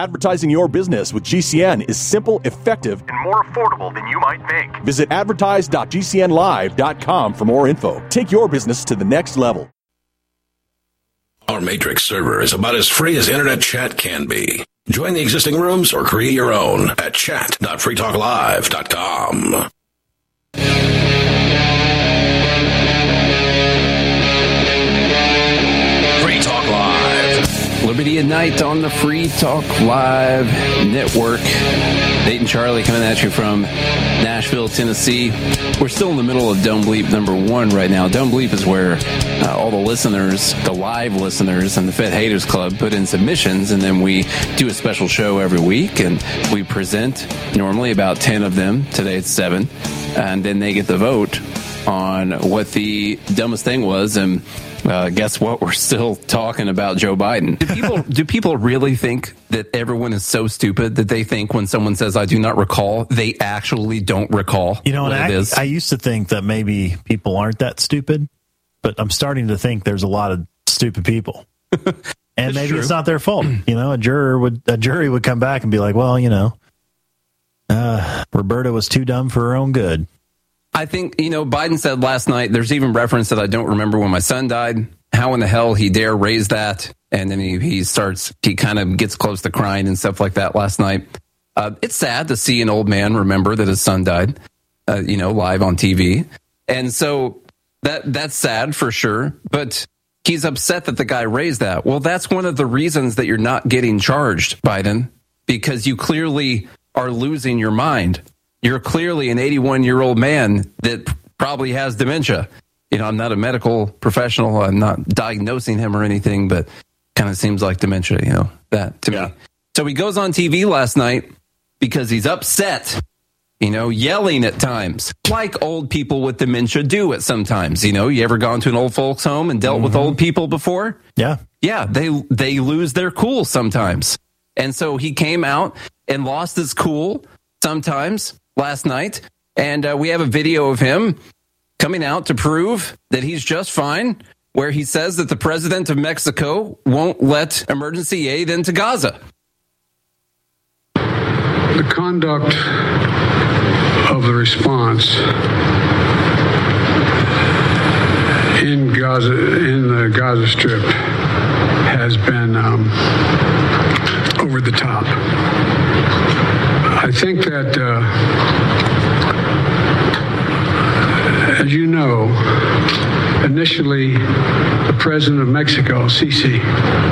Advertising your business with GCN is simple, effective, and more affordable than you might think. Visit advertise.gcnlive.com for more info. Take your business to the next level. Our Matrix server is about as free as internet chat can be. Join the existing rooms or create your own at chat.freetalklive.com. Liberty at Night on the Free Talk Live Network. Nate and Charlie coming at you from Nashville, Tennessee. We're still in the middle of Dumb Bleep number one right now. Dumb Bleep is where uh, all the listeners, the live listeners, and the Fed Haters Club put in submissions, and then we do a special show every week, and we present normally about 10 of them. Today it's seven. And then they get the vote on what the dumbest thing was. And uh, guess what? We're still talking about Joe Biden. Do people do people really think that everyone is so stupid that they think when someone says "I do not recall," they actually don't recall? You know, what and it I, is? I used to think that maybe people aren't that stupid, but I'm starting to think there's a lot of stupid people. And maybe it's not their fault. You know, a juror would a jury would come back and be like, "Well, you know, uh, Roberta was too dumb for her own good." I think, you know, Biden said last night, there's even reference that I don't remember when my son died. How in the hell he dare raise that? And then he, he starts, he kind of gets close to crying and stuff like that last night. Uh, it's sad to see an old man remember that his son died, uh, you know, live on TV. And so that that's sad for sure. But he's upset that the guy raised that. Well, that's one of the reasons that you're not getting charged, Biden, because you clearly are losing your mind. You're clearly an 81 year old man that probably has dementia. You know, I'm not a medical professional. I'm not diagnosing him or anything, but kind of seems like dementia, you know, that to me. So he goes on TV last night because he's upset, you know, yelling at times, like old people with dementia do at sometimes. You know, you ever gone to an old folks home and dealt with mm-hmm. old people before? Yeah. Yeah, they they lose their cool sometimes. And so he came out and lost his cool sometimes last night. And uh, we have a video of him coming out to prove that he's just fine, where he says that the president of Mexico won't let emergency aid into Gaza. The conduct of the response in Gaza, in the Gaza Strip, has been um, over the top. I think that, uh, as you know, initially the president of Mexico, Sisi,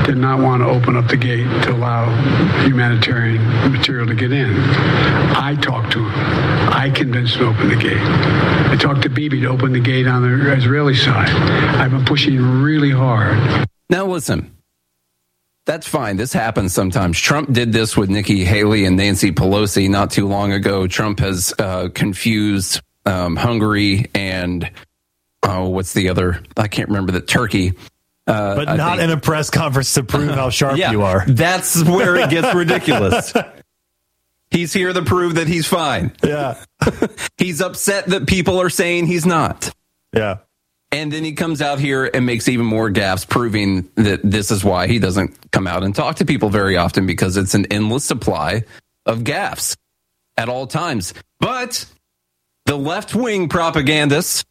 did not want to open up the gate to allow humanitarian material to get in. I talked to him. I convinced him to open the gate. I talked to Bibi to open the gate on the Israeli side. I've been pushing really hard. Now, listen, that's fine. This happens sometimes. Trump did this with Nikki Haley and Nancy Pelosi not too long ago. Trump has uh, confused um, Hungary and oh, what's the other? I can't remember the Turkey. Uh, But not in a press conference to prove how sharp yeah, you are. That's where it gets ridiculous. he's here to prove that he's fine. Yeah. He's upset that people are saying he's not. Yeah. And then he comes out here and makes even more gaffes, proving that this is why he doesn't come out and talk to people very often because it's an endless supply of gaffes at all times. But the left wing propagandists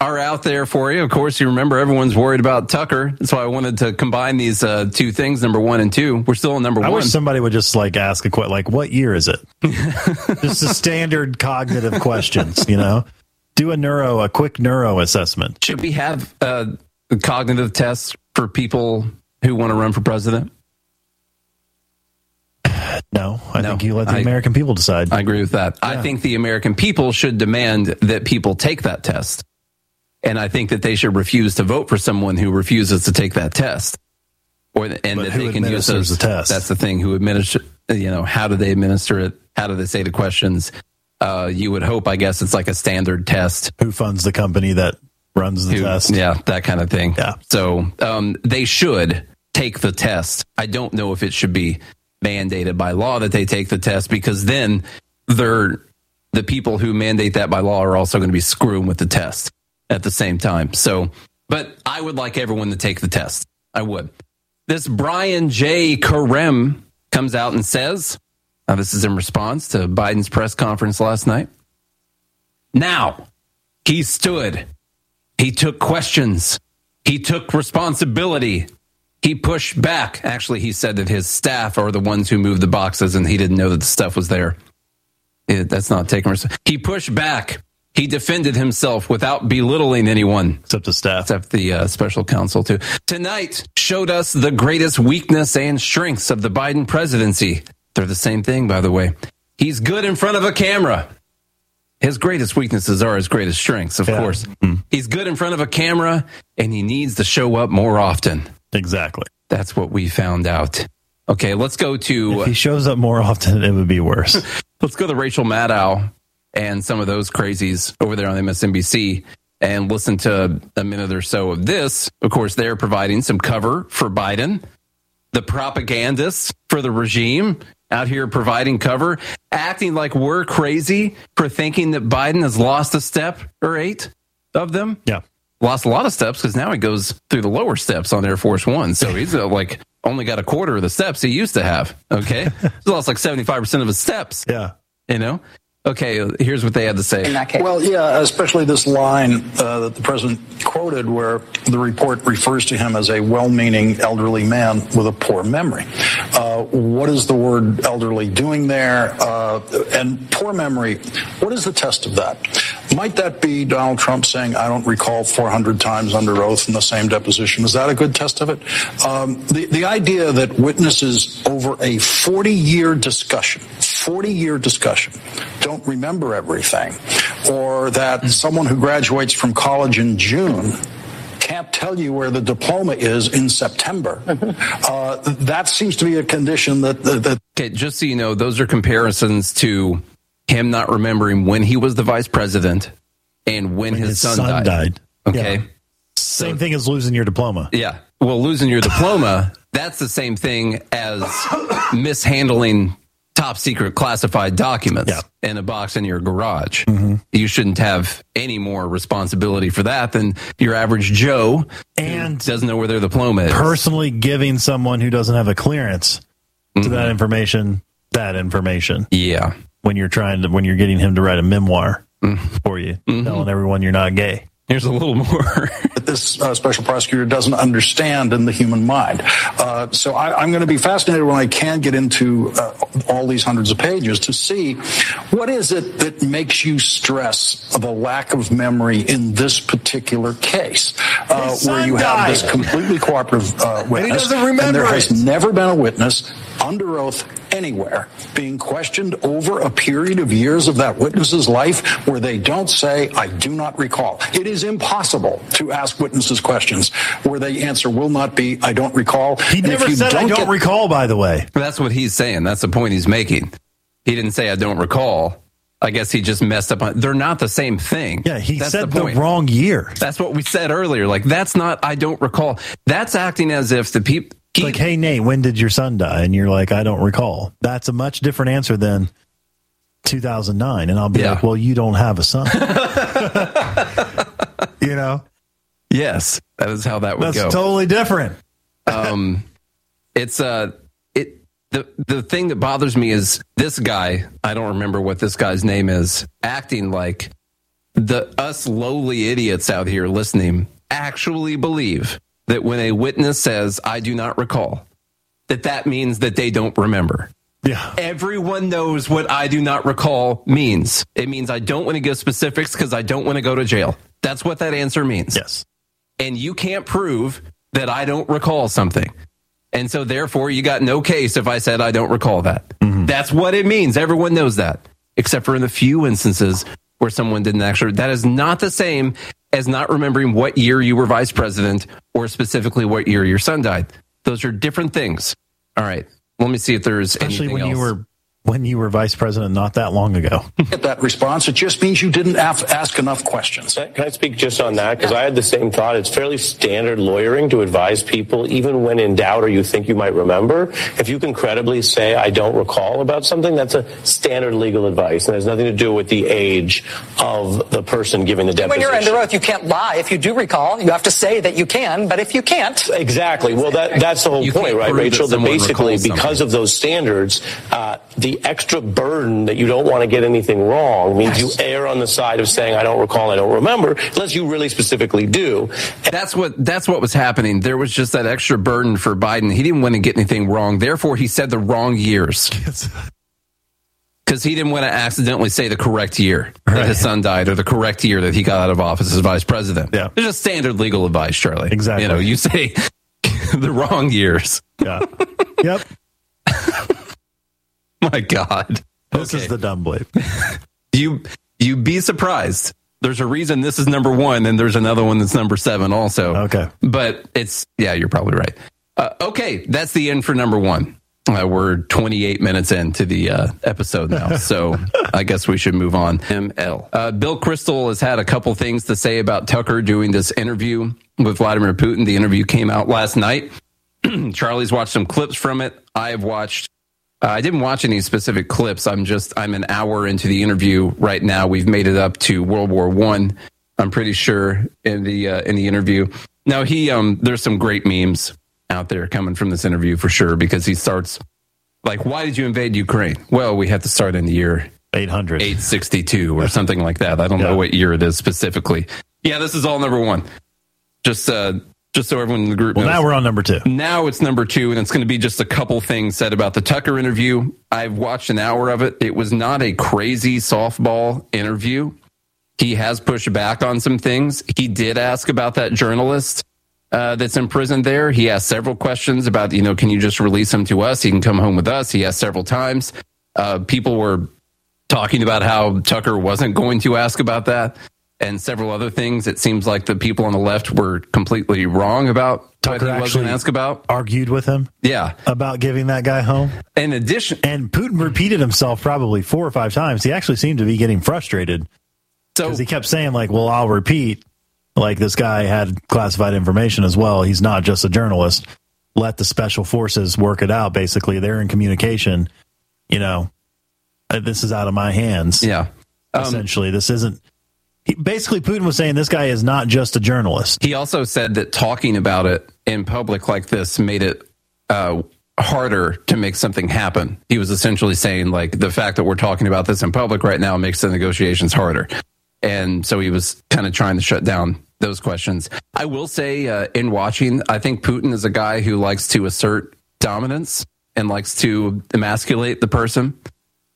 are out there for you. Of course, you remember everyone's worried about Tucker. That's why I wanted to combine these uh, two things, number one and two. We're still on number I one. wish somebody would just like ask a question, like, what year is it? just the standard cognitive questions, you know? Do a neuro, a quick neuro assessment. Should we have uh, cognitive tests for people who want to run for president? No, I No, think you let the I- American people decide. I agree with that. I think the American people should demand that people take that test. And I think that they should refuse to vote for someone who refuses to take that test. Or and But that they can use those the test? That's the thing. Who administer you know, how do they administer it? How do they say the questions? Uh, you would hope, I guess, it's like a standard test. Who funds the company that runs the Who- test? Yeah, that kind of thing. Yeah. So um, they should take the test. I don't know if it should be mandated by law that they take the test because then they're the people who mandate that by law are also going to be screwing with the test at the same time. So, but I would like everyone to take the test. I would. This Brian J. Karem comes out and says, now this is in response to Biden's press conference last night. Now, he stood, he took questions, he took responsibility, he pushed back. Actually, he said that his staff are the ones who moved the boxes and he didn't know that the stuff was there. It, that's not taking responsibility. He pushed back. He defended himself without belittling anyone Except the staff. except the uh, special counsel too. Tonight showed us the greatest weakness and strengths of the Biden presidency. They're the same thing, by the way. He's good in front of a camera. His greatest weaknesses are his greatest strengths, of Yeah. course. Hmm. He's good in front of a camera, and he needs to show up more often. Exactly. That's what we found out. Okay, let's go to If he shows up more often, it would be worse. let's go to Rachel Maddow and some of those crazies over there on MSNBC and listen to a minute or so of this. Of course, they're providing some cover for Biden. The propagandists for the regime out here providing cover, acting like we're crazy for thinking that Biden has lost a step or eight of them. yeah. Lost a lot of steps because now he goes through the lower steps on Air Force One. So he's uh, like only got a quarter of the steps he used to have. Okay. he lost like 75% of his steps Yeah. you know okay here's what they had to say Well, yeah, especially this line uh, that the president quoted, where the report refers to him as a well-meaning elderly man with a poor memory. Uh, what is the word elderly doing there? Uh, and poor memory. What is the test of that? Might that be Donald Trump saying, "I don't recall 400 times under oath in the same deposition"? Is that a good test of it? Um, the the idea that witnesses over a 40-year discussion, 40-year discussion, don't remember everything, or that someone who graduates from college in June can't tell you where the diploma is in September. Uh, that seems to be a condition that, that, that okay just so you know those are comparisons to him not remembering when he was the vice president and when, his, His son, son died, died. okay. Yeah. Same thing as losing your diploma. yeah. Well losing your diploma that's the same thing as mishandling top secret classified documents Yeah. in a box in your garage. Mm-hmm. You shouldn't have any more responsibility for that than your average joe And doesn't know where their diploma is. personally giving someone who doesn't have a clearance to that mm-hmm. information that information. Yeah when you're trying to when you're getting him to write a memoir for you, telling everyone you're not gay. here's a little more. That this uh, special prosecutor doesn't understand in the human mind. Uh, so I, I'm going to be fascinated when I can get into uh, all these hundreds of pages to see what is it that makes you stress the lack of memory in this particular case, uh, where son you have this completely cooperative uh, witness, doesn't remember and there has never been a witness under oath anywhere being questioned over a period of years of that witness's life where they don't say, I do not recall. It is impossible to ask witnesses questions where the answer will not be, I don't recall. He And if never you said I don't get- recall. By the way, That's what he's saying. That's the point he's making. He didn't say I don't recall. I guess he just messed up on. They're not the same thing. yeah, he that's said the, point. wrong year. That's what we said earlier. Like that's not. I don't recall. That's acting as if the people. It's like, hey Nate, when did your son die? And you're like, I don't recall. That's a much different answer than 2009. And I'll be Yeah. like, well, you don't have a son. you know, yes, that is how that would that's go. totally different. um, it's uh, it the the thing that bothers me is this guy. I don't remember what this guy's name is. Acting like the us lowly idiots out here listening actually believe that when a witness says "I do not recall," that that means that they don't remember. Yeah. Everyone knows what I do not recall means. It means I don't want to give specifics because I don't want to go to jail. That's what that answer means Yes. and you can't prove that I don't recall something. And so therefore you got no case if I said I don't recall that. Mm-hmm. That's what it means. Everyone knows that. Except for in the few instances where someone didn't actually that is not the same as not remembering what year you were vice president or specifically what year your son died. Those are different things. All right. Let me see if there's Especially when you were when you were vice president not that long ago. Get that response. It just means you didn't af- ask enough questions. Can I speak just on that? Because I had the same thought. It's fairly standard lawyering to advise people, even when in doubt or you think you might remember. If you can credibly say, I don't recall about something, that's a standard legal advice. And has nothing to do with the age of the person giving the deposition. When you're under oath, you can't lie. If you do recall, you have to say that you can. But if you can't, Exactly. Well, that, that's the whole You point, right, prove that Rachel? That basically, because something. of those standards, uh, the extra burden that you don't want to get anything wrong means Yes. you err on the side of saying, I don't recall, I don't remember, unless you really specifically do. That's what that's what was happening. There was just that extra burden for Biden. He didn't want to get anything wrong. Therefore, he said the wrong years. Because he didn't want to accidentally say the correct year that Right. his son died or the correct year that he got out of office as vice president. Yeah. It's just standard legal advice, Charlie. Exactly. You know, you say the wrong years. Yeah. yep. My God. This is the dumb bleep. You you be surprised. There's a reason this is number one, and there's another one that's number seven also. Okay. But it's yeah, you're probably right. Uh, okay, that's the end for number one. Uh, we're 28 minutes into the uh, episode now, so I guess we should move on. ML. Uh, Bill Kristol has had a couple things to say about Tucker doing this interview with Vladimir Putin. The interview came out last night. Charlie's watched some clips from it. I've watched. Uh, I didn't watch any specific clips. I'm just I'm an hour into the interview right now. We've made it up to World War One. I'm pretty sure in the uh, in the interview. Now he um there's some great memes out there coming from this interview for sure because he starts like why did you invade Ukraine? Well, we have to start in the year 800. 862 or something like that. I don't know what year it is specifically. Yeah, this is all number 1. Just uh just so everyone in the group Well, knows. now we're on number two. Now it's number two, and it's going to be just a couple things said about the Tucker interview. I've watched an hour of it. It was not a crazy softball interview. He has pushed back on some things. He did ask about that journalist uh, that's in prison there. He asked several questions about, you know, can you just release him to us? He can come home with us. He asked several times. Uh, people were talking about how Tucker wasn't going to ask about that and several other things. It seems like the people on the left were completely wrong about Tucker actually- asked about. Argued with him Yeah. about giving that guy home. In addition, And Putin repeated himself probably four or five times. He actually seemed to be getting frustrated so because he kept saying, like, well, I'll repeat. Like, this guy had classified information as well. He's not just a journalist. Let the special forces work it out. Basically, they're in communication. You know, this is out of my hands. yeah. Um, essentially, this isn't. Basically, Putin was saying this guy is not just a journalist. He also said that talking about it in public like this made it uh, harder to make something happen. He was essentially saying, like, the fact that we're talking about this in public right now makes the negotiations harder. And so he was kind of trying to shut down those questions. I will say, uh, in watching, I think Putin is a guy who likes to assert dominance and likes to emasculate the person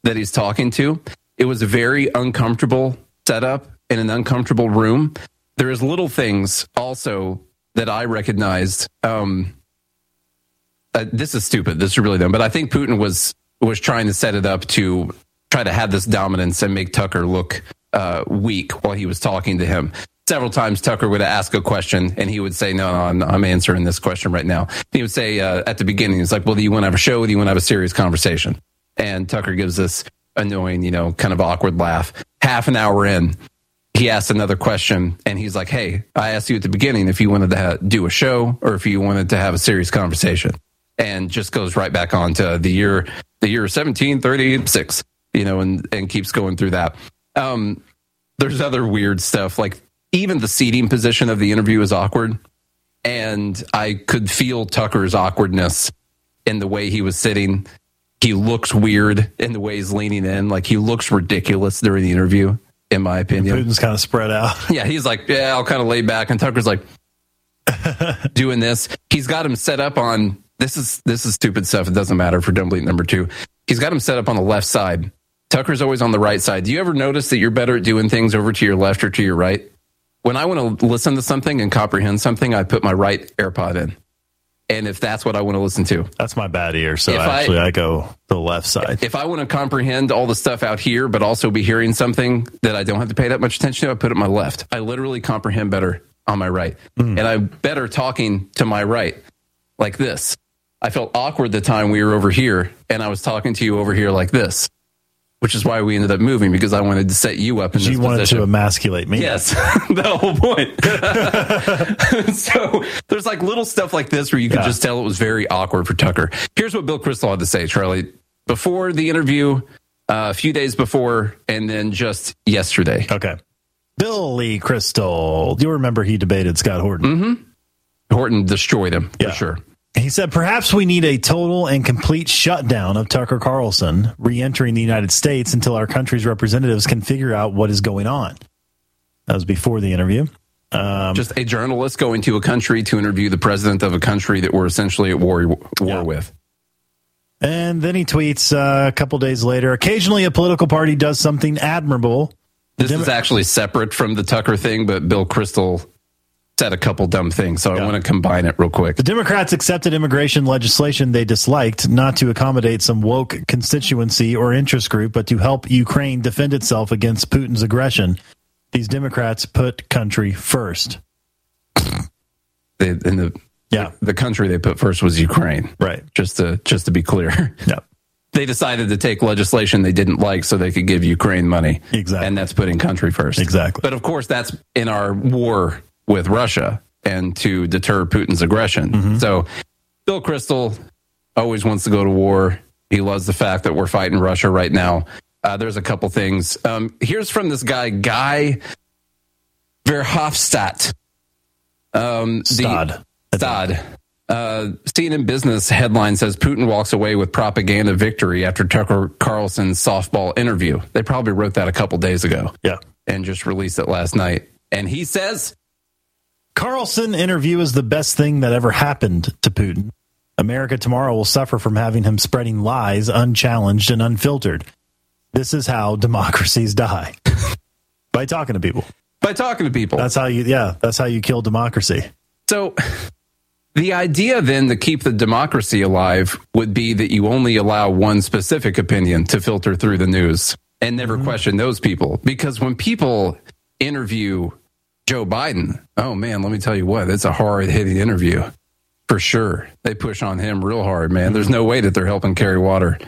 that he's talking to. It was a very uncomfortable setup in an uncomfortable room. There's little things also that I recognized. Um, uh, this is stupid. This is really dumb. But I think Putin was was trying to set it up to try to have this dominance and make Tucker look uh, weak while he was talking to him. Several times Tucker would ask a question and he would say, "No, no, I'm, I'm answering this question right now." He would say uh, at the beginning, "He's like, well, do you want to have a show? Do you want to have a serious conversation?" And Tucker gives this annoying, you know, kind of awkward laugh. Half an hour in, he asks another question and he's like, Hey, I asked you at the beginning if you wanted to ha- do a show or if you wanted to have a serious conversation and just goes right back on to the year, the year 1736, you know, and, and keeps going through that. Um, there's other weird stuff like even the seating position of the interview is awkward. And I could feel Tucker's awkwardness in the way he was sitting. He looks weird in the way he's leaning in. Like he looks ridiculous during the interview, in my opinion. Putin's kind of spread out. Yeah, he's like, yeah, I'll kind of lay back, and Tucker's like doing this. He's got him set up on this is this is stupid stuff. It doesn't matter for dumb bleep number two. He's got him set up on the left side. Tucker's always on the right side. Do you ever notice that you're better at doing things over to your left or to your right? When I want to listen to something and comprehend something, I put my right AirPod in. And if that's what I want to listen to, That's my bad ear. So If I- actually, I, go the left side. if I want to comprehend all the stuff out here, but also be hearing something that I don't have to pay that much attention to, I put it on my left. I literally comprehend better on my right. Hmm. And I'm better talking to my right, like this. I felt awkward the time we were over here, and I was talking to you over here like this, which is why we ended up moving because I wanted to set you up in She this wanted position. to emasculate me. Yes, the whole point. so there's like little stuff like this where you can Yeah. just tell it was very awkward for Tucker. Here's what Bill Kristol had to say, Charlie, before the interview, uh, a few days before, and then just yesterday. Okay. Billy Crystal. You remember he debated Scott Horton. Mm-hmm. Horton destroyed him Yeah. for sure. He said, perhaps we need a total and complete shutdown of Tucker Carlson re entering the United States until our country's representatives can figure out what is going on. That was before the interview. Um, Just a journalist going to a country to interview the president of a country that we're essentially at war war Yeah. with. and then he tweets uh, a couple days later occasionally a political party does something admirable. This Demo- is actually separate from the Tucker thing, but Bill Kristol said a couple dumb things, so I want to combine it real quick. The Democrats accepted immigration legislation they disliked, not to accommodate some woke constituency or interest group, but to help Ukraine defend itself against Putin's aggression. These Democrats put country first. They, and the Yeah. the country they put first was Ukraine. Right. Just to just to be clear. Yeah. They decided to take legislation they didn't like so they could give Ukraine money. Exactly. And that's putting country first. Exactly. But of course that's in our war with Russia and to deter Putin's aggression. Mm-hmm. So Bill Kristol always wants to go to war. He loves the fact that we're fighting Russia right now. Uh, there's a couple things. Um, here's from this guy, Guy Verhofstadt. Um, the- Stod. Stod. Uh, CNN Business headline says Putin walks away with propaganda victory after Tucker Carlson's softball interview. They probably wrote that a couple days ago Yeah. and just released it last night. And he says, Carlson interview is the best thing that ever happened to Putin. America tomorrow will suffer from having him spreading lies unchallenged and unfiltered. This is how democracies die. By talking to people. by talking to people. That's how you yeah, that's how you kill democracy. So the idea then to keep the democracy alive would be that you only allow one specific opinion to filter through the news and never mm-hmm. question those people. Because when people interview Joe Biden, oh man, let me tell you what, it's a hard hitting interview for sure. They push on him real hard, man. There's no way that they're helping carry water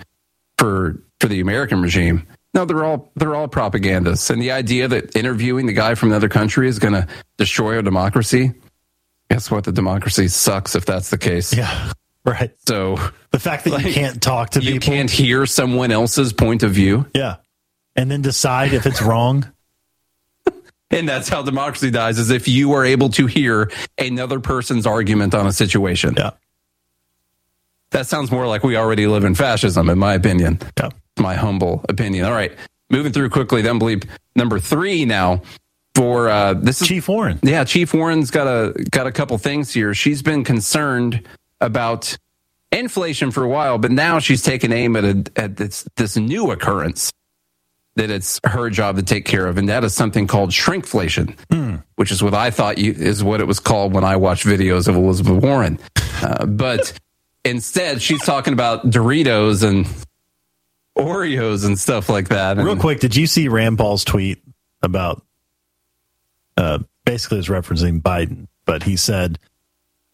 for for the American regime. No, they're all they're all propagandists. And the idea that interviewing the guy from another country is going to destroy our democracy. Guess what? The democracy sucks if that's the case. Yeah. Right. So The fact that you can't talk to you people. can't hear someone else's point of view, Yeah. And then decide if it's wrong. And that's how democracy dies. Is if you are able to hear another person's argument on a situation. Yeah. That sounds more like we already live in fascism, in my opinion. Yeah. my humble opinion. All right, moving through quickly. Dumb Bleep number three now for uh, this is Chief Warren. yeah. Chief Warren's got a got a couple things here. She's been concerned about inflation for a while, but now she's taken aim at a, at this this new occurrence that it's her job to take care of, and that is something called shrinkflation, which is what I thought you, is what it was called when I watched videos of Elizabeth Warren. Uh, but instead, she's talking about Doritos and Oreos and stuff like that. Real quick, did you see Rand Paul's tweet about uh basically is referencing Biden, but he said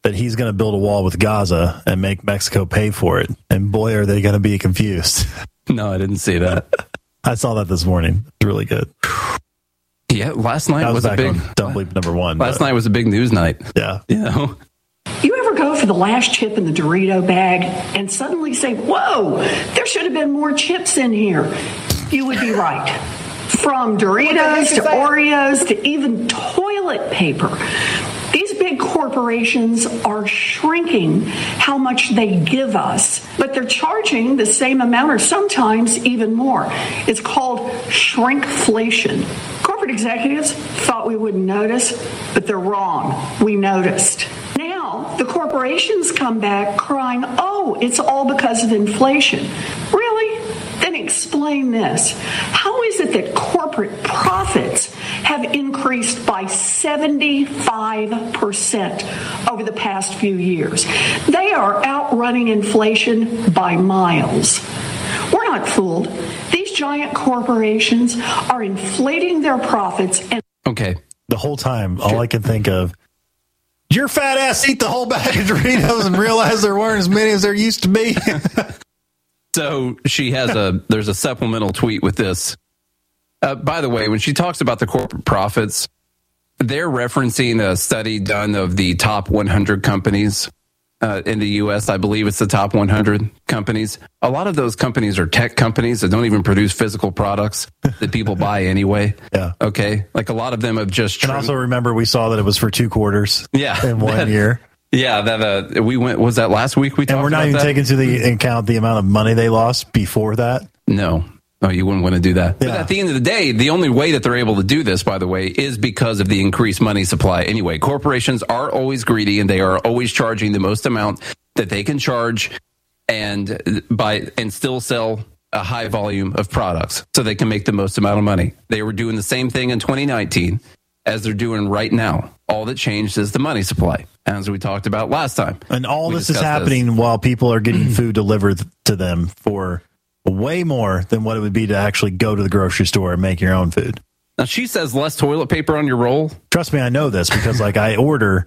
that he's going to build a wall with Gaza and make Mexico pay for it. And boy, are they going to be confused. No, I didn't see that. I saw that this morning. It's really good. yeah, last night That was, was, a big. on Dumb Bleep number one. Last but- night was a big news night. Yeah. You know, You ever go for the last chip in the Dorito bag and suddenly say, Whoa, there should have been more chips in here? You would be right. From Doritos to Oreos to even toilet paper. Corporations are shrinking how much they give us, but they're charging the same amount or sometimes even more. It's called shrinkflation. Corporate executives thought we wouldn't notice, but they're wrong. We noticed. Now, the corporations come back crying, oh, it's all because of inflation. Really? Then explain this. How is it that corporate profits have increased by 75% over the past few years? They are outrunning inflation by miles. We're not fooled. These giant corporations are inflating their profits and okay. The whole time, all I can think of, your fat ass eat the whole bag of Doritos and realize there weren't as many as there used to be? So she has a there's a supplemental tweet with this. Uh, by the way, when she talks about the corporate profits, they're referencing a study done of the top 100 companies uh, in the U.S. I believe it's the top 100 companies. A lot of those companies are tech companies that don't even produce physical products that people buy anyway. Yeah. Okay. Like a lot of them have just. And also remember, we saw that it was for two quarters. Yeah. in one That- year. Yeah, that uh, we went. Was that last week? We And talked we're not even that? taking into the account the amount of money they lost before that. No. No, you wouldn't want to do that. But at the end of the day, the only way that they're able to do this, by the way, is because of the increased money supply. Anyway, corporations are always greedy and they are always charging the most amount that they can charge and by and still sell a high volume of products so they can make the most amount of money. They were doing the same thing in 2019 as they're doing right now. All that changed is the money supply, as we talked about last time. And all this is happening while people are getting food delivered to them for way more than what it would be to actually go to the grocery store and make your own food. Now she says less toilet paper on your roll. Trust me, I know this because like I order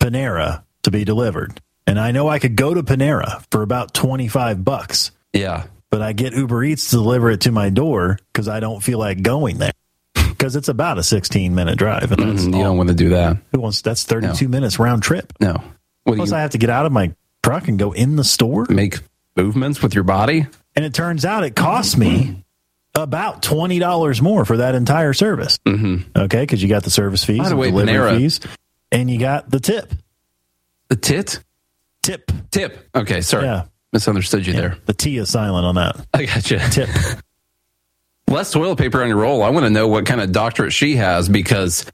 Panera to be delivered. And I know I could go to Panera for about 25 bucks, Yeah. but I get Uber Eats to deliver it to my door because I don't feel like going there. Because it's about a 16 minute drive. And that's Mm, you don't want to do that. who wants, that's 32 minutes round trip. No. What Plus, you I have to get out of my truck and go in the store. make movements with your body? And it turns out it cost me about twenty dollars more for that entire service. Mm-hmm. Okay, because you got the service fees, the way, delivery Panera- fees, and you got the tip. The tit? Tip. Tip. Okay, sorry. Yeah. Misunderstood you there. The T is silent on that. I got you. Tip. Less toilet paper on your roll. I want to know what kind of doctorate she has because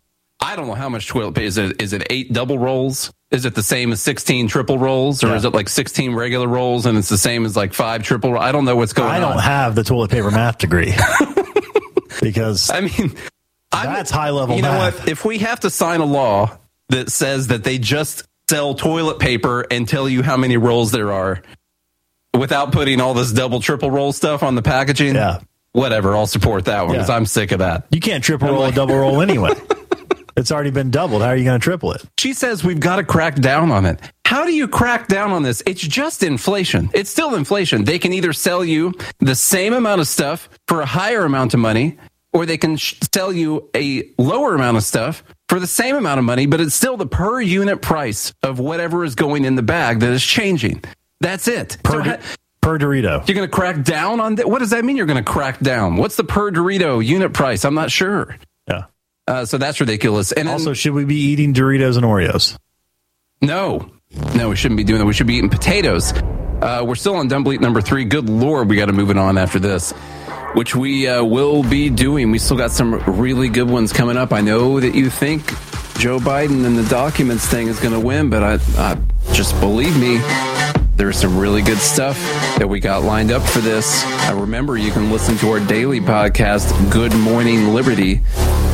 I don't know how much toilet paper is it. Is it eight double rolls? Is it the same as sixteen triple rolls, or Yeah. is it like sixteen regular rolls and it's the same as like five triple? I don't know what's going on. I don't have the toilet paper math degree because I mean, I'm- That's high level You know what? If we have to sign a law that says that they just sell toilet paper and tell you how many rolls there are without putting all this double triple roll stuff on the packaging, Yeah. whatever, I'll support that one because Yeah. I'm sick of that. you can't triple roll a double roll anyway. It's already been doubled. How are you going to triple it? She says we've got to crack down on it. How do you crack down on this? It's just inflation. It's still inflation. They can either sell you the same amount of stuff for a higher amount of money, or they can sh- sell you a lower amount of stuff for the same amount of money, but it's still the per unit price of whatever is going in the bag that is changing. That's it. Per, So ha- per Dorito. you're going to crack down on that? What does that mean? You're going to crack down? What's the per Dorito unit price? I'm not sure. Uh, so that's ridiculous. And then- Also, should we be eating Doritos and Oreos? No, no, we shouldn't be doing that. We should be eating potatoes. Uh, we're still on dumb bleep number three. Good lord, we got to move it on after this, which we uh, will be doing. We still got some really good ones coming up. I know that you think Joe Biden and the documents thing is going to win, but I, I just believe me. There's some really good stuff that we got lined up for this. Uh, remember, you can listen to our daily podcast, Good Morning Liberty,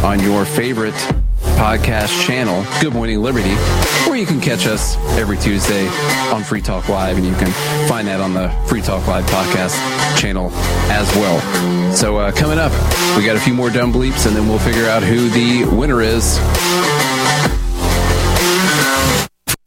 on your favorite podcast channel, Good Morning Liberty, or you can catch us every Tuesday on Free Talk Live, and you can find that on the Free Talk Live podcast channel as well. So, uh, coming up, we got a few more dumb bleeps, and then we'll figure out who the winner is.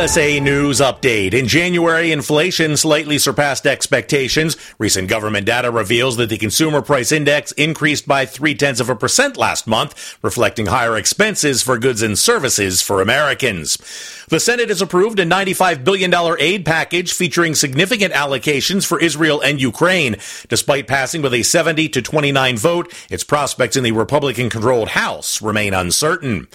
USA News update. In January, inflation slightly surpassed expectations. Recent government data reveals that the consumer price index increased by three tenths of a percent last month, reflecting higher expenses for goods and services for Americans. The Senate has approved a $95 billion aid package featuring significant allocations for Israel and Ukraine. Despite passing with a 70 to 29 vote, its prospects in the Republican controlled House remain uncertain.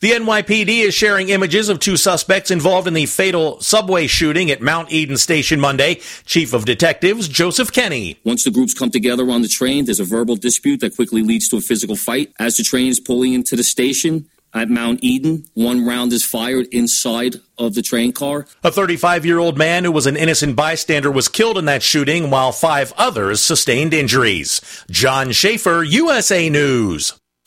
The NYPD is sharing images of two suspects involved in the fatal subway shooting at Mount Eden Station Monday. Chief of Detectives Joseph Kenny. Once the groups come together on the train, there's a verbal dispute that quickly leads to a physical fight. As the train is pulling into the station, at Mount Eden. One round is fired inside of the train car. A 35 year old man who was an innocent bystander was killed in that shooting, while five others sustained injuries. John Schaefer, USA News.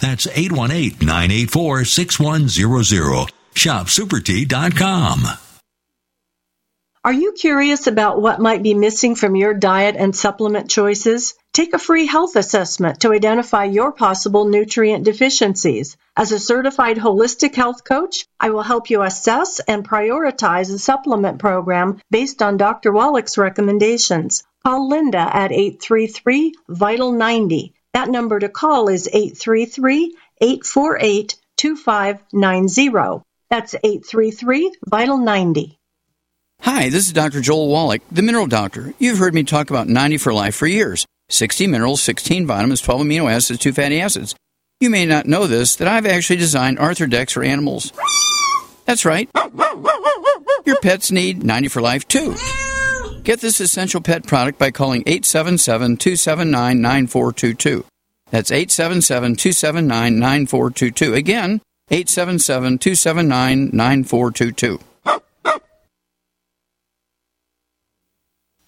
That's 818-984-6100. ShopSuperTea.com. Are you curious about what might be missing from your diet and supplement choices? Take a free health assessment to identify your possible nutrient deficiencies. As a certified holistic health coach, I will help you assess and prioritize a supplement program based on Dr. Wallach's recommendations. Call Linda at 833 Vital 90. That number to call is 833 848 2590. That's 833 Vital 90. Hi, this is Dr. Joel Wallach, the Mineral Doctor. You've heard me talk about 90 for Life for years 60 minerals, 16 vitamins, 12 amino acids, 2 fatty acids. You may not know this, that I've actually designed Arthrodex for animals. That's right. Your pets need 90 for Life too. Get this essential pet product by calling 877 279 9422. That's 877 279 9422. Again, 877 279 9422.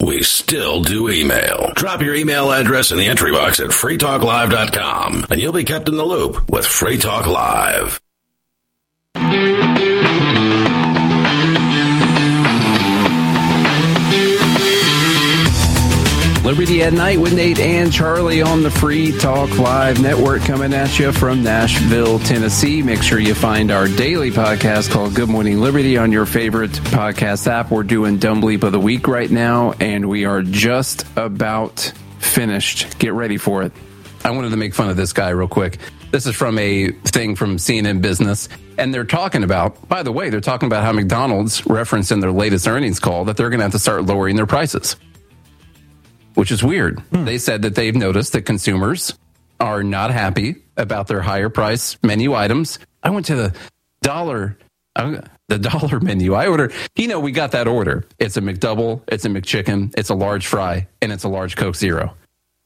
We still do email. Drop your email address in the entry box at freetalklive.com and you'll be kept in the loop with Free Talk Live. Liberty at Night with Nate and Charlie on the Free Talk Live Network coming at you from Nashville, Tennessee. Make sure you find our daily podcast called Good Morning Liberty on your favorite podcast app. We're doing Dumb Bleep of the Week right now, and we are just about finished. Get ready for it. I wanted to make fun of this guy real quick. This is from a thing from CNN Business. And they're talking about, by the way, they're talking about how McDonald's referenced in their latest earnings call that they're going to have to start lowering their prices which is weird. Hmm. They said that they've noticed that consumers are not happy about their higher price menu items. I went to the dollar the dollar menu. I ordered, you know, we got that order. It's a McDouble, it's a McChicken, it's a large fry, and it's a large Coke Zero.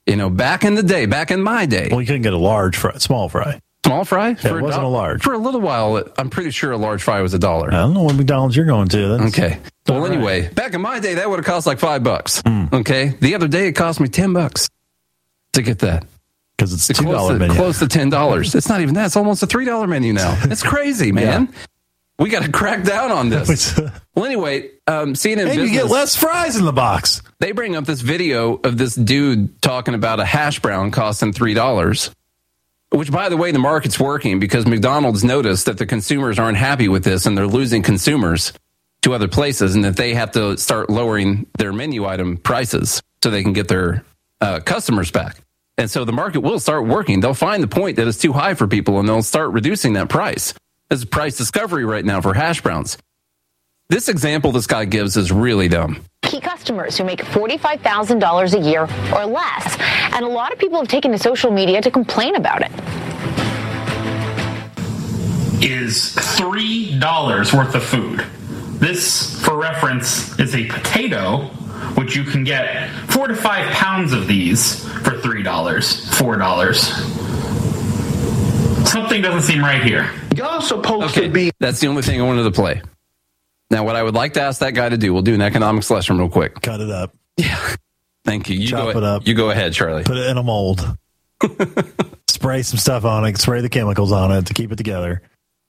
You know, back in the day, back in my day. Well, you couldn't get a large fry, small fry. Small fry? Yeah, it wasn't a, a, large. For a little while, I'm pretty sure a large fry was a dollar. I don't know what McDonald's you're going to. That's okay. Well, anyway, back in my day, that would have cost like five bucks. Mm. Okay. The other day, it cost me 10 bucks to get that. Because it's $2 close to, menu. Close to $10. it's not even that. It's almost a $3 menu now. It's crazy, man. Yeah. We got to crack down on this. well, anyway, um, CNN hey, Business, you get less fries in the box. They bring up this video of this dude talking about a hash brown costing $3 which, by the way, the market's working because McDonald's noticed that the consumers aren't happy with this and they're losing consumers to other places and that they have to start lowering their menu item prices so they can get their uh, customers back. And so the market will start working. They'll find the point that is too high for people and they'll start reducing that price. There's price discovery right now for hash browns. This example this guy gives is really dumb. Key customers who make $45,000 a year or less. And a lot of people have taken to social media to complain about it. Is $3 worth of food. This, for reference, is a potato, which you can get four to five pounds of these for $3, $4. Something doesn't seem right here. Y'all supposed to be. That's the only thing I wanted to play. Now, what I would like to ask that guy to do, we'll do an economics lesson real quick. Cut it up. Yeah. Thank you. You Chop go. it up. You go ahead, Charlie. Put it in a mold. spray some stuff on it. Spray the chemicals on it to keep it together.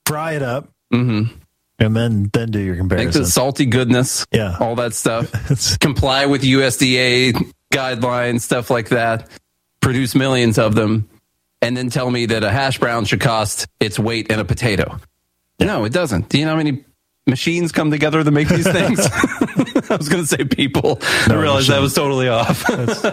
Fry it up, Mm-hmm. And then then do your comparison. the salty goodness. Yeah. All that stuff. Comply with USDA guidelines, stuff like that. Produce millions of them, and then tell me that a hash brown should cost its weight in a potato. No, it doesn't. Do you know how many machines come together to make these things? I was going to say people. I No, realized that was totally off.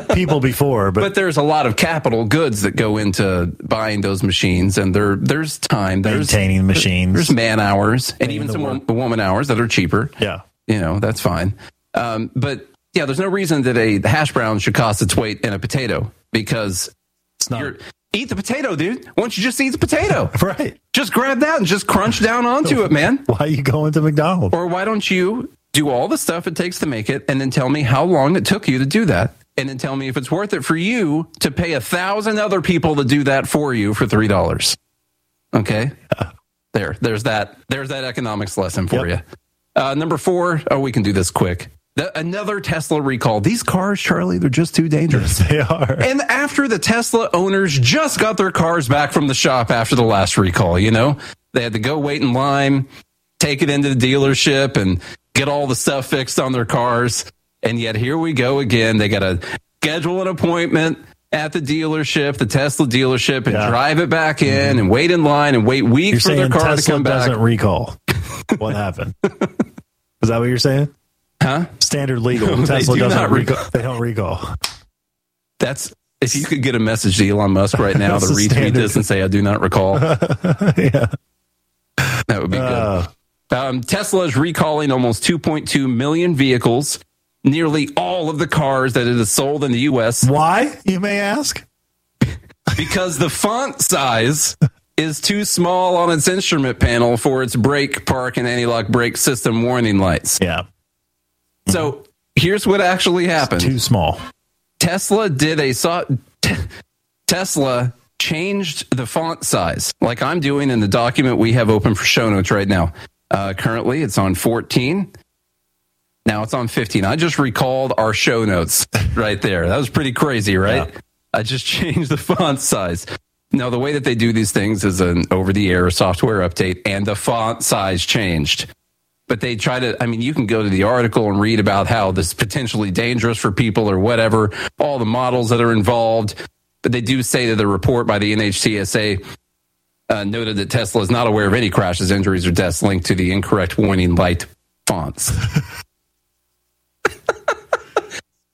People before, but, but there's a lot of capital goods that go into buying those machines, and there there's time, there's Maintaining machines. there's man hours, and even some work. woman hours that are cheaper. Yeah. you know that's fine. Um, but yeah, there's no reason that a hash brown should cost its weight in a potato because it's not. Eat the potato, dude. Why don't you just eat the potato? right. Just grab that and just crunch down onto it, man. Why are you going to McDonald's? Or why don't you do all the stuff it takes to make it and then tell me how long it took you to do that? And then tell me if it's worth it for you to pay a thousand other people to do that for you for three dollars. Okay. There, there's that. There's that economics lesson for you. Uh, number four. Oh, we can do this quick. The, another Tesla recall. These cars, Charlie, they're just too dangerous. they are. And after the Tesla owners just got their cars back from the shop after the last recall, you know, they had to go wait in line, take it into the dealership, and get all the stuff fixed on their cars. And yet here we go again. They got to schedule an appointment at the dealership, the Tesla dealership, and drive it back in mm-hmm. and wait in line and wait weeks You're for their car to Tesla come back. doesn't recall. what happened? Is that what you're saying? Huh? Standard legal. No, they Tesla do doesn't not recall. They don't recall. That's if you could get a message to Elon Musk right now to retweet this and say, I do not recall. yeah. That would be good. Uh. um, Tesla is recalling almost 2.2 million vehicles, nearly all of the cars that it has sold in the U.S. Why, you may ask? because the font size is too small on its instrument panel for its brake, park, and anti-lock brake system warning lights. Yeah. So here's what actually happened. Too small. Tesla did a so- Te- Tesla changed the font size, like I'm doing in the document we have open for show notes right now. Uh, currently, it's on 14. Now it's on 15. I just recalled our show notes right there. That was pretty crazy, right? I just changed the font size. Now, the way that they do these things is an over the air software update, and the font size changed but they try to i mean you can go to the article and read about how this is potentially dangerous for people or whatever all the models that are involved but they do say that the report by the nhtsa uh, noted that tesla is not aware of any crashes injuries or deaths linked to the incorrect warning light fonts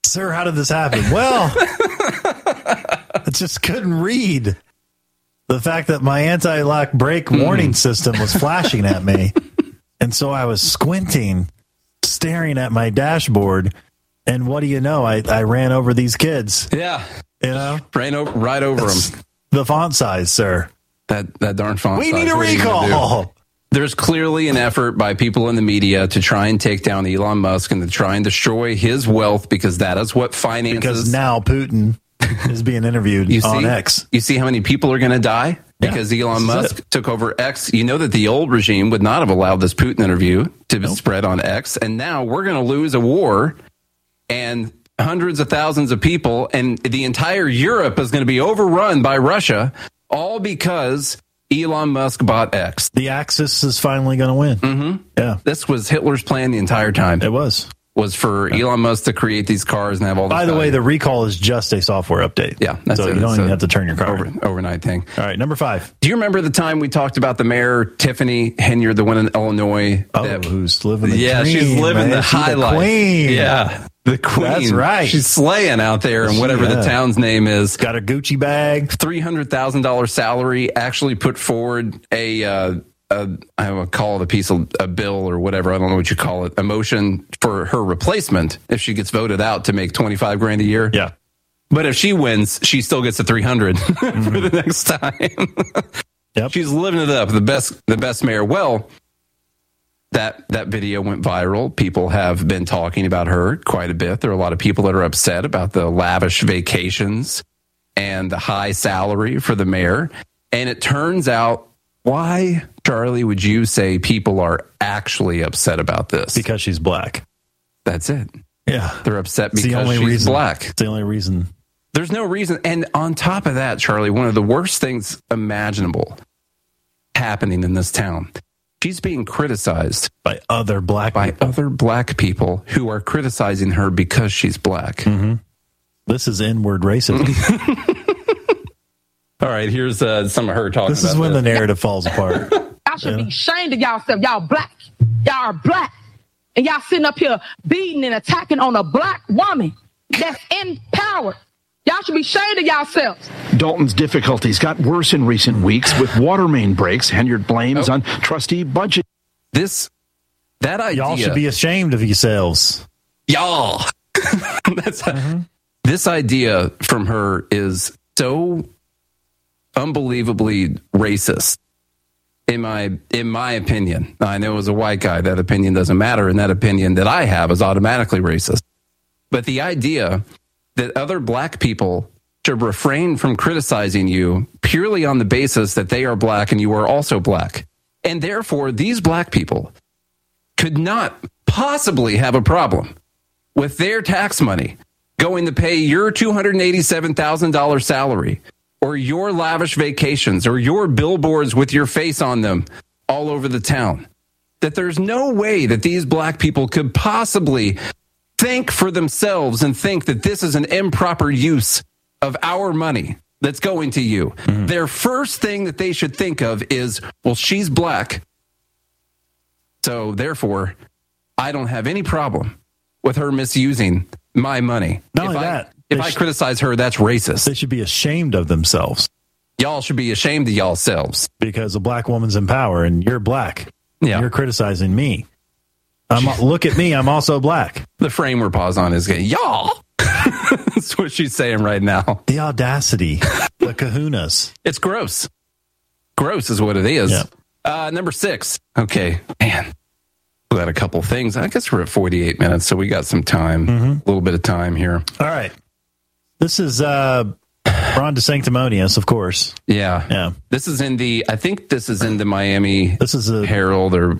Sir, how did this happen? Well, I just couldn't read. The fact that my anti lock brake warning system was flashing at me. And so I was squinting, staring at my dashboard. And what do you know? I, I ran over these kids. yeah You know? ran over right over them The font size, sir. that that darn font We size. need a What are you gonna do? recall. There's clearly an effort by people in the media to try and take down Elon Musk and to try and destroy his wealth because that is what finances. Because now Putin is being interviewed you on X. You see how many people are going to die Yeah, because Elon this is Musk took over X. You know that the old regime would not have allowed this Putin interview to be spread on X, and now we're going to lose a war, and hundreds of thousands of people, and the entire Europe is going to be overrun by Russia, all because Elon Musk bought X. The Axis is finally going to win. Mm-hmm. Yeah. This was Hitler's plan the entire time. It was. Was for Elon Musk to create these cars and have all. The. By the way, the recall is just a software update. Yeah, that's so it. you don't It's even have to turn your car. over, overnight thing. All right, number five. Do you remember the time we talked about the mayor Tiffany Henyard, the one in Illinois? Oh, that- who's living the yeah, dream, she's living man. the high the life. queen. Yeah, the queen. That's right. She's slaying out there, in whatever the town's name is. Got a Gucci bag. Three hundred thousand dollars salary. Actually, put forward a uh, a I would call it a piece of a bill or whatever. I don't know what you call it. A motion for her replacement if she gets voted out to make twenty five grand a year. Yeah. But if she wins, she still gets a three for mm-hmm. the next time. yep. She's living it up. The best the best mayor. Well, that that video went viral. People have been talking about her quite a bit. There are a lot of people that are upset about the lavish vacations and the high salary for the mayor. And it turns out why, Charlie, would you say people are actually upset about this? Because she's black. That's it. Yeah. They're upset It's because the only she's reason. black. It's the only reason. There's no reason. And on top of that, Charlie, one of the worst things imaginable happening in this town. She's being criticized by other black by other black people who are criticizing her because she's black. Mm-hmm. This is inward racism. All right, here's uh, some of her talking. this is about when the narrative falls apart. Y'all should be ashamed of y'allself. Y'all black. Y'all are black. And y'all sitting up here beating and attacking on a black woman that's in power. Y'all should be ashamed of yourselves. Dolton's difficulties got worse in recent weeks with water main breaks. Henyard blames on trustee budget. This that idea. Y'all should be ashamed of yourselves. y'all. That's this idea from her is so unbelievably racist. In my in my opinion, I know as a white guy that opinion doesn't matter, and that opinion that I have is automatically racist. But the idea that other black people should refrain from criticizing you purely on the basis that they are black and you are also black, and therefore these black people could not possibly have a problem with their tax money going to pay your $287,000 salary or your lavish vacations or your billboards with your face on them all over the town. That there's no way that these black people could possibly think for themselves and think that this is an improper use of our money that's going to you. Mm-hmm. Their first thing that they should think of is, well, she's black. So therefore, I don't have any problem with her misusing my money. Not if only I, that, if I criticize her, that's racist. They should be ashamed of themselves Y'all should be ashamed of y'all selves. because a black woman's in power and you're black. Yeah. You're criticizing me. I'm, look at me. I'm also black. The frame we're paused on is getting y'all. that's what she's saying right now. The audacity, the kahunas. It's gross. Gross is what it is. Yeah. Uh, number six. Okay, man. We got a couple things. I guess we're at 48 minutes, so we got some time. Mm-hmm. A little bit of time here. All right. This is uh, Ron DeSanctimonious, of course. Yeah. Yeah. This is in the, I think this is in the Miami This is a. Herald or,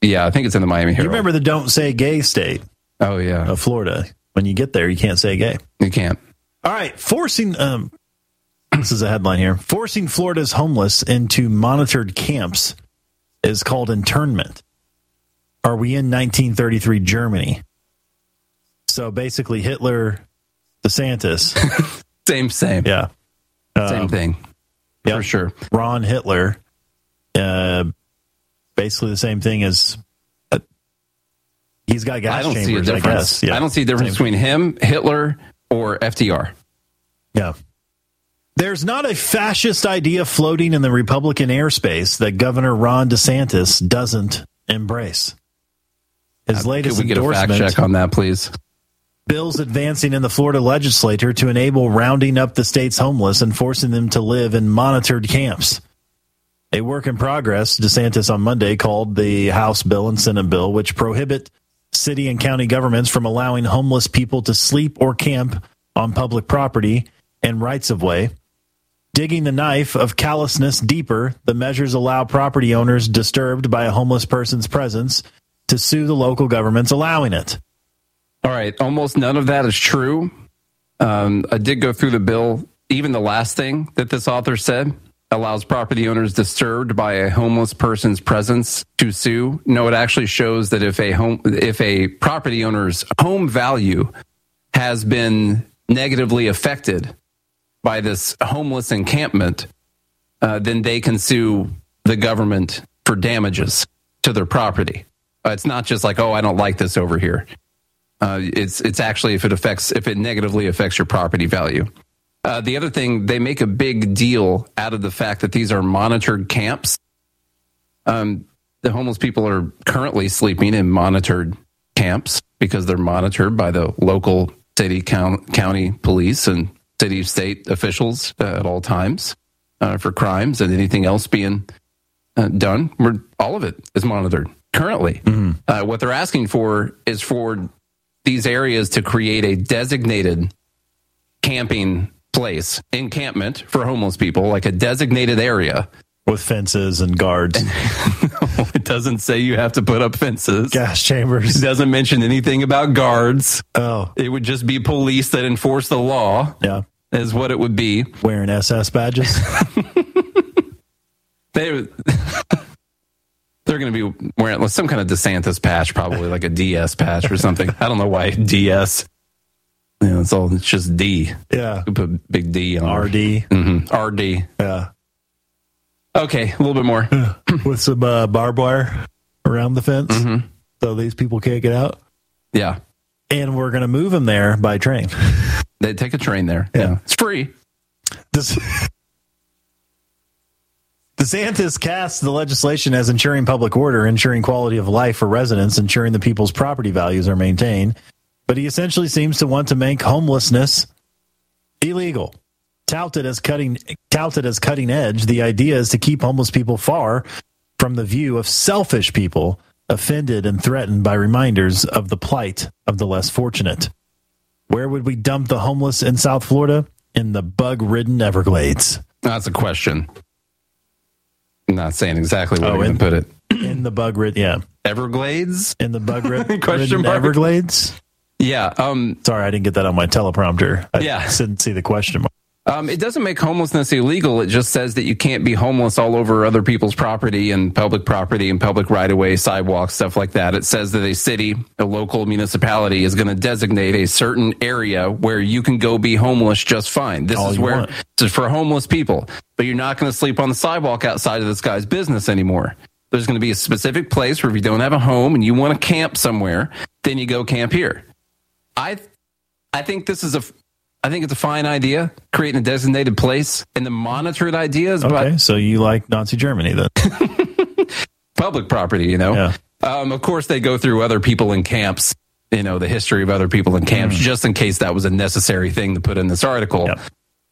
yeah, I think it's in the Miami You Herald. remember the "Don't Say Gay" state Oh, yeah. of Florida? When you get there, you can't say gay. You can't. All right, forcing um this is a headline here. Forcing Florida's homeless into monitored camps is called internment. Are we in 1933 Germany? So basically Hitler DeSantis. Same, same. yeah. Same Um, thing. yeah. For sure. Ron Hitler uh basically the same thing as uh, he's got gas I don't see a chambers, I difference. guess. Yeah. I don't see a difference Same. between him, Hitler, or FDR. Yeah. There's not a fascist idea floating in the Republican airspace that Governor Ron DeSantis doesn't embrace. His latest Uh, Could we get a fact endorsement check on that, please? Bills advancing in the Florida legislature to enable rounding up the state's homeless and forcing them to live in monitored camps. A work in progress, DeSantis on Monday called the House bill and Senate bill, which prohibit city and county governments from allowing homeless people to sleep or camp on public property and rights of way. Digging the knife of callousness deeper, the measures allow property owners disturbed by a homeless person's presence to sue the local governments allowing it. All right. Almost none of that is true. Um, I did go through the bill. Even the last thing that this author said allows property owners disturbed by a homeless person's presence to sue. No, it actually shows that if a home, if a property owner's home value has been negatively affected by this homeless encampment, uh, then they can sue the government for damages to their property. Uh, it's not just like, oh, I don't like this over here. Uh, it's it's actually if it affects if it negatively affects your property value. Uh, the other thing, they make a big deal out of the fact that these are monitored camps. Um, the homeless people are currently sleeping in monitored camps because they're monitored by the local city, count, county police and city state officials uh, at all times uh, for crimes and anything else being uh, done. We're, all of it is monitored currently. Uh, what they're asking for is for these areas to create a designated camping place, encampment for homeless people, like a designated area with fences and guards. no, it doesn't say you have to put up fences. Gas chambers. It doesn't mention anything about guards. Oh. It would just be police that enforce the law. Yeah. Is what it would be. Wearing SS badges. they they're going to be wearing some kind of DeSantis patch, probably like a DS patch or something. I don't know why DS. You know, it's all it's just D. Yeah. We put big D on RD. Mm-hmm. RD. Yeah. Okay, a little bit more. with some uh, barbed wire around the fence, Mm-hmm. so these people can't get out. Yeah. And we're going to move them there by train. They take a train there. Yeah. It's free. This, DeSantis casts the legislation as ensuring public order, ensuring quality of life for residents, ensuring the people's property values are maintained. But he essentially seems to want to make homelessness illegal. Touted as cutting touted as cutting edge, the idea is to keep homeless people far from the view of selfish people offended and threatened by reminders of the plight of the less fortunate. Where would we dump the homeless in South Florida? In the bug-ridden Everglades. That's a question. Not saying exactly where Oh, to put it. In the bug-ridden, yeah. Everglades? In the bug-ridden Question mark? Everglades? Yeah. Um, Sorry, I didn't get that on my teleprompter. I Yeah. didn't see the question mark. Um, it doesn't make homelessness illegal. It just says that you can't be homeless all over other people's property and public property and public right of way, sidewalks, stuff like that. It says that a city, a local municipality is going to designate a certain area where you can go be homeless just fine. This All is where want. for homeless people, but you're not going to sleep on the sidewalk outside of this guy's business anymore. There's going to be a specific place where if you don't have a home and you want to camp somewhere, then you go camp here. I I think this is a I think it's a fine idea, creating a designated place. And the monitored ideas Okay, about so you like Nazi Germany then? public property, you know. Um, of course, they go through other people in camps, you know, the history of other people in camps, just in case that was a necessary thing to put in this article.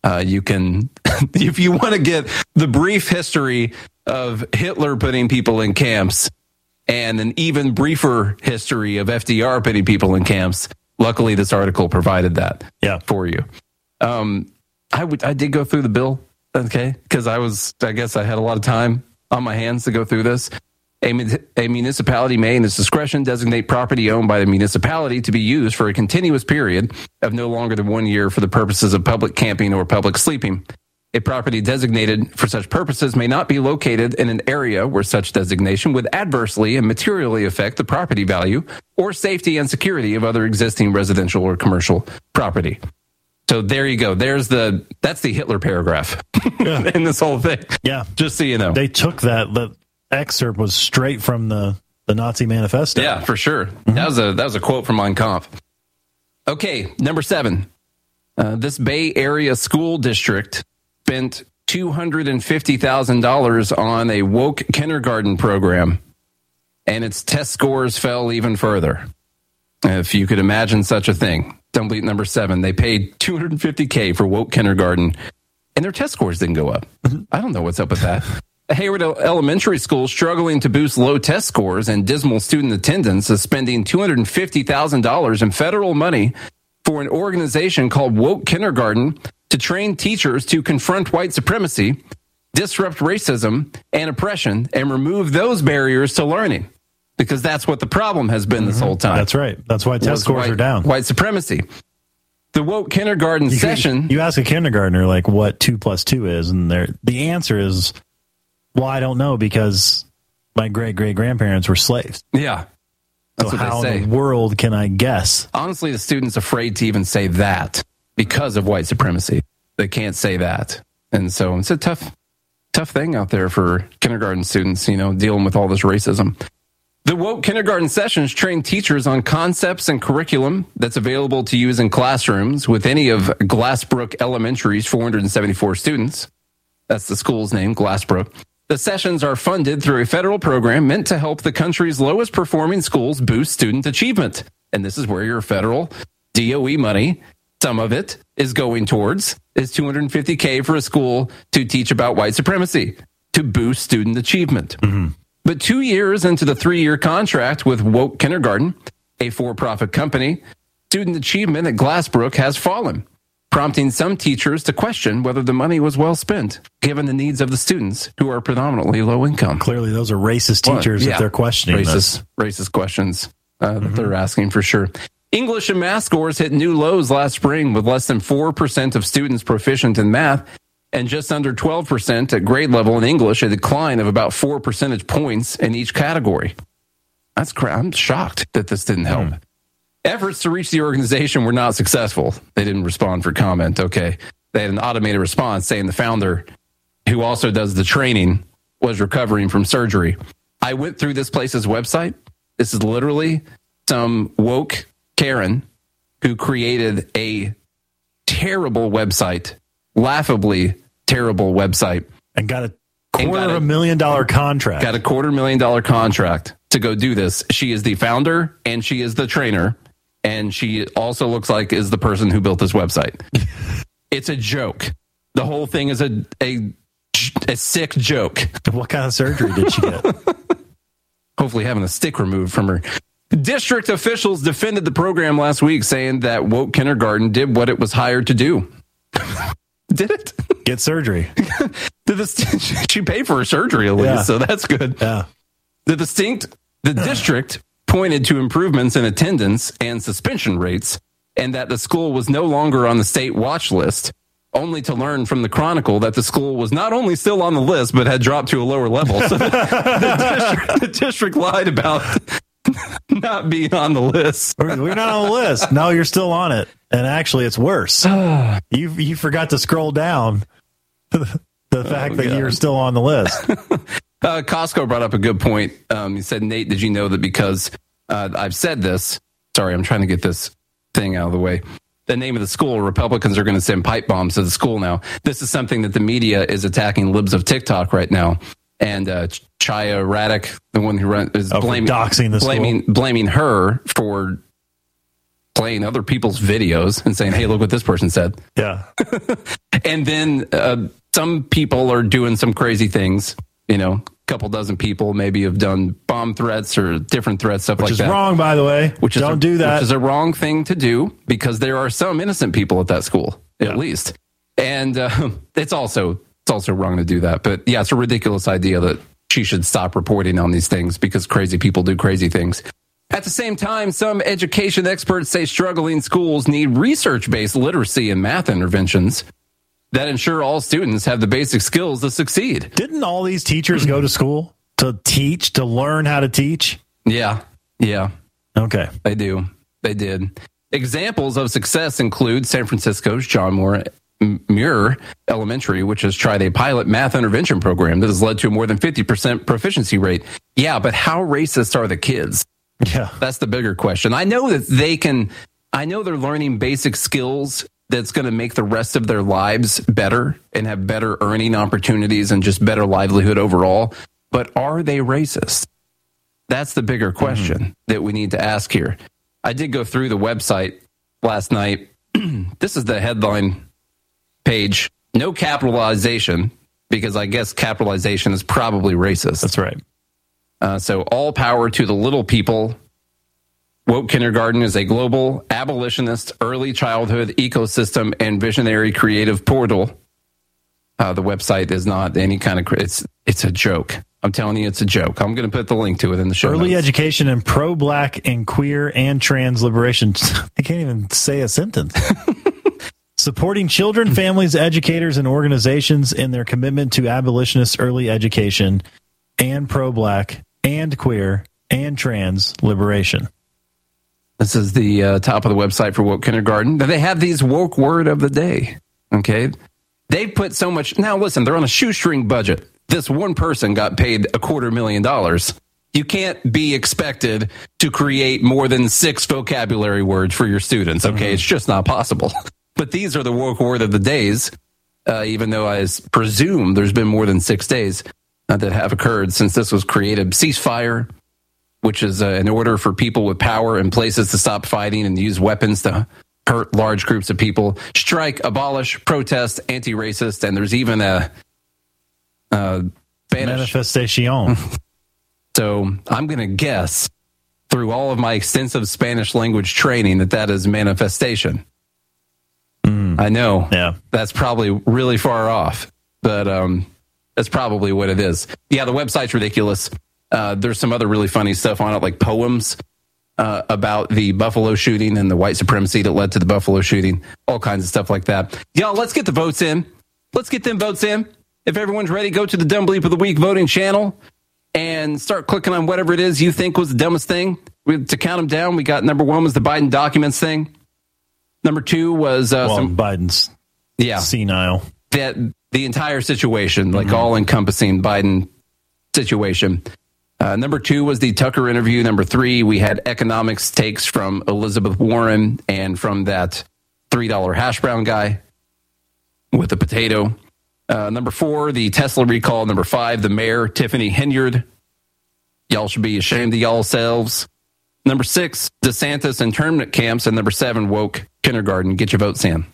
Uh, you can, if you want to get the brief history of Hitler putting people in camps and an even briefer history of FDR putting people in camps, luckily this article provided that yeah. for you. Um, I would, I did go through the bill, okay, because I was, I guess I had a lot of time on my hands to go through this. A, a municipality may, in its discretion, designate property owned by the municipality to be used for a continuous period of no longer than one year for the purposes of public camping or public sleeping. A property designated for such purposes may not be located in an area where such designation would adversely and materially affect the property value or safety and security of other existing residential or commercial property. So there you go. There's the that's the Hitler paragraph in this whole thing. Yeah. Just so you know. They took that. The excerpt was straight from the, the Nazi manifesto. Yeah, for sure. That was a that was a quote from Mein Kampf. Okay, number seven. Uh, this Bay Area school district spent two hundred and fifty thousand dollars on a woke kindergarten program, and its test scores fell even further. If you could imagine such a thing. Dumb Bleep number seven. They paid two hundred and fifty k for woke kindergarten, and their test scores didn't go up. Mm-hmm. I don't know what's up with that. Hayward Elementary School struggling to boost low test scores and dismal student attendance is spending $250,000 in federal money for an organization called Woke Kindergarten to train teachers to confront white supremacy, disrupt racism and oppression, and remove those barriers to learning. Because that's what the problem has been this mm-hmm. whole time. That's right. That's why test scores white- are down. White supremacy. The woke kindergarten You- session. You ask a kindergartner like what two plus two is, and they're, the answer is, well, I don't know because my great great grandparents were slaves. Yeah. That's so what how they say. in the world can I guess? Honestly, the student's afraid to even say that because of white supremacy. They can't say that. And so it's a tough, tough thing out there for kindergarten students, you know, dealing with all this racism. The woke kindergarten sessions train teachers on concepts and curriculum that's available to use in classrooms with any of Glassbrook Elementary's 474 students. That's the school's name, Glassbrook. The sessions are funded through a federal program meant to help the country's lowest performing schools boost student achievement. And this is where your federal DOE money, some of it is going towards, is 250K for a school to teach about white supremacy, to boost student achievement. But two years into the three year contract with Woke Kindergarten, a for profit company, student achievement at Glassbrook has fallen, prompting some teachers to question whether the money was well spent, given the needs of the students who are predominantly low income. Clearly, those are racist teachers Well, if they're questioning racist, this. racist questions uh, that they're asking for sure. English and math scores hit new lows last spring with less than 4% of students proficient in math and just under 12% at grade level in English, a decline of about four percentage points in each category. That's cra- I'm shocked that this didn't help. Hmm. Efforts to reach the organization were not successful. They didn't respond for comment. Okay. They had an automated response saying the founder, who also does the training, was recovering from surgery. I went through this place's website. This is literally some woke Karen who created a terrible website, laughably terrible website. And got a quarter of a million dollar contract. Got a quarter million dollar contract to go do this. She is the founder and she is the trainer. And she also looks like is the person who built this website. it's a joke. The whole thing is a, a a sick joke. What kind of surgery did she get? Hopefully having a stick removed from her. District officials defended the program last week, saying that woke kindergarten did what it was hired to do. did it? Get surgery. Did the, she paid for her surgery at least, Yeah. so that's good. Yeah. The distinct the district pointed to improvements in attendance and suspension rates, and that the school was no longer on the state watch list. Only to learn from the Chronicle that the school was not only still on the list, but had dropped to a lower level. So the, the district, the district lied about not being on the list. We're we're not on the list. No, you're still on it. And actually, it's worse. you you forgot to scroll down the fact that God. you're still on the list. Uh, Costco brought up a good point. Um, he said, Nate, did you know that because uh, I've said this? Sorry, I'm trying to get this thing out of the way. The name of the school, Republicans are going to send pipe bombs to the school now. This is something that the media is attacking libs of TikTok right now. And uh, Chaya Raichik, the one who run, is Oh, blaming, doxing the school? blaming, blaming her for playing other people's videos and saying, hey, look what this person said. Yeah. And then uh, some people are doing some crazy things. You know, a couple dozen people maybe have done bomb threats or different threats, stuff Which like that. Which is wrong, by the way. Which is Don't a, do that. Which is a wrong thing to do because there are some innocent people at that school, at least. And uh, it's also it's also wrong to do that. But yeah, it's a ridiculous idea that she should stop reporting on these things because crazy people do crazy things. At the same time, some education experts say struggling schools need research based literacy and math interventions that ensure all students have the basic skills to succeed. Didn't all these teachers go to school to teach, to learn how to teach? Yeah. Yeah. Okay. They do. They did. Examples of success include San Francisco's John Moore Muir Elementary, which has tried a pilot math intervention program that has led to a more than 50% proficiency rate. Yeah, but how racist are the kids? Yeah. That's the bigger question. I know that they can, I know they're learning basic skills that's going to make the rest of their lives better and have better earning opportunities and just better livelihood overall. But are they racist? That's the bigger question mm-hmm. that we need to ask here. I did go through the website last night. this is the headline page. No capitalization, because I guess capitalization is probably racist. That's right. Uh, so, all power to the little people. Woke Kindergarten is a global abolitionist early childhood ecosystem and visionary creative portal. Uh, the website is not any kind of it's it's a joke. I'm telling you, it's a joke. I'm going to put the link to it in the show. Early notes. education and pro black and queer and trans liberation. I can't even say a sentence. Supporting children, families, educators, and organizations in their commitment to abolitionist early education and pro black and queer and trans liberation. This is the uh, top of the website for Woke Kindergarten. They have these woke word of the day. Okay. They put so much. Now, listen, they're on a shoestring budget. This one person got paid a quarter million dollars. You can't be expected to create more than six vocabulary words for your students. Okay. It's just not possible. But these are the woke word of the days, uh, even though I presume there's been more than six days. uh, that have occurred since this was created. Ceasefire, which is uh, an order for people with power and places to stop fighting and use weapons to hurt large groups of people. Strike, abolish, protest, anti-racist, and there's even a, a Spanish manifestation. so I'm going to guess through all of my extensive Spanish language training that that is manifestation. Mm. I know. Yeah. That's probably really far off, but um, that's probably what it is. Yeah, the website's ridiculous. Uh, there's some other really funny stuff on it, like poems uh, about the Buffalo shooting and the white supremacy that led to the Buffalo shooting, all kinds of stuff like that. Y'all, let's get the votes in. Let's get them votes in. If everyone's ready, go to the Dumb Bleep of the Week voting channel and start clicking on whatever it is you think was the dumbest thing. We, to count them down, we got number one was the Biden documents thing. Number two was uh, well, some Biden's yeah senile. That the entire situation, like mm-hmm. all encompassing Biden situation. Uh, number two was the Tucker interview. Number three, we had economics takes from Elizabeth Warren and from that three dollar hash brown guy with the potato. Uh, number four, the Tesla recall. Number five, the mayor Tiffany Henyard. Y'all should be ashamed of y'all selves. Number six, DeSantis internment camps, and number seven, woke kindergarten. Get your votes in.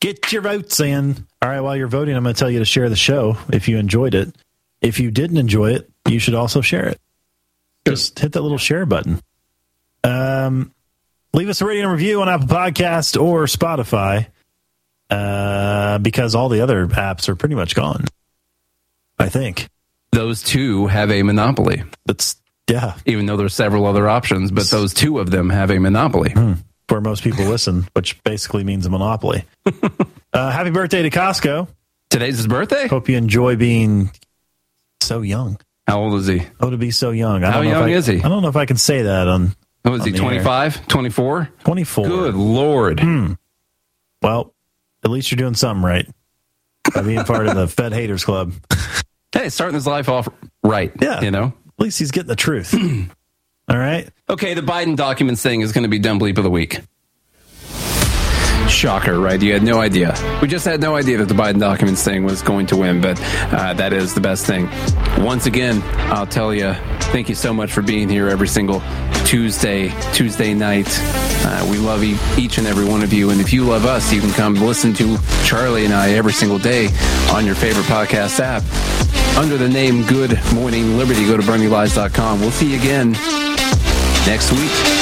Get your votes in. All right, while you're voting, I'm going to tell you to share the show if you enjoyed it. If you didn't enjoy it, you should also share it. Just hit that little share button. Um, leave us a rating and review on Apple Podcast or Spotify, uh, because all the other apps are pretty much gone. I think those two have a monopoly. That's yeah. Even though there's several other options, but those two of them have a monopoly. Hmm. Where most people listen, which basically means a monopoly. uh, happy birthday to Costco. Today's his birthday. Hope you enjoy being so young. How old is he? Oh, to be so young. I How young I, is he? I don't know if I can say that on. What is he, 25, 24? 24. Good Lord. Hmm. Well, at least you're doing something right by being part of the Fed Haters Club. Hey, starting his life off right. Yeah. You know? At least he's getting the truth. All right. Okay, the Biden documents thing is going to be dumb bleep of the week. Shocker, right? You had no idea. We just had no idea that the Biden documents thing was going to win, but uh, that is the best thing. Once again, I'll tell you, thank you so much for being here every single Tuesday, Tuesday night. Uh, we love each and every one of you. And if you love us, you can come listen to Charlie and I every single day on your favorite podcast app under the name Good Morning Liberty. Go to BernieLies.com. We'll see you again next week.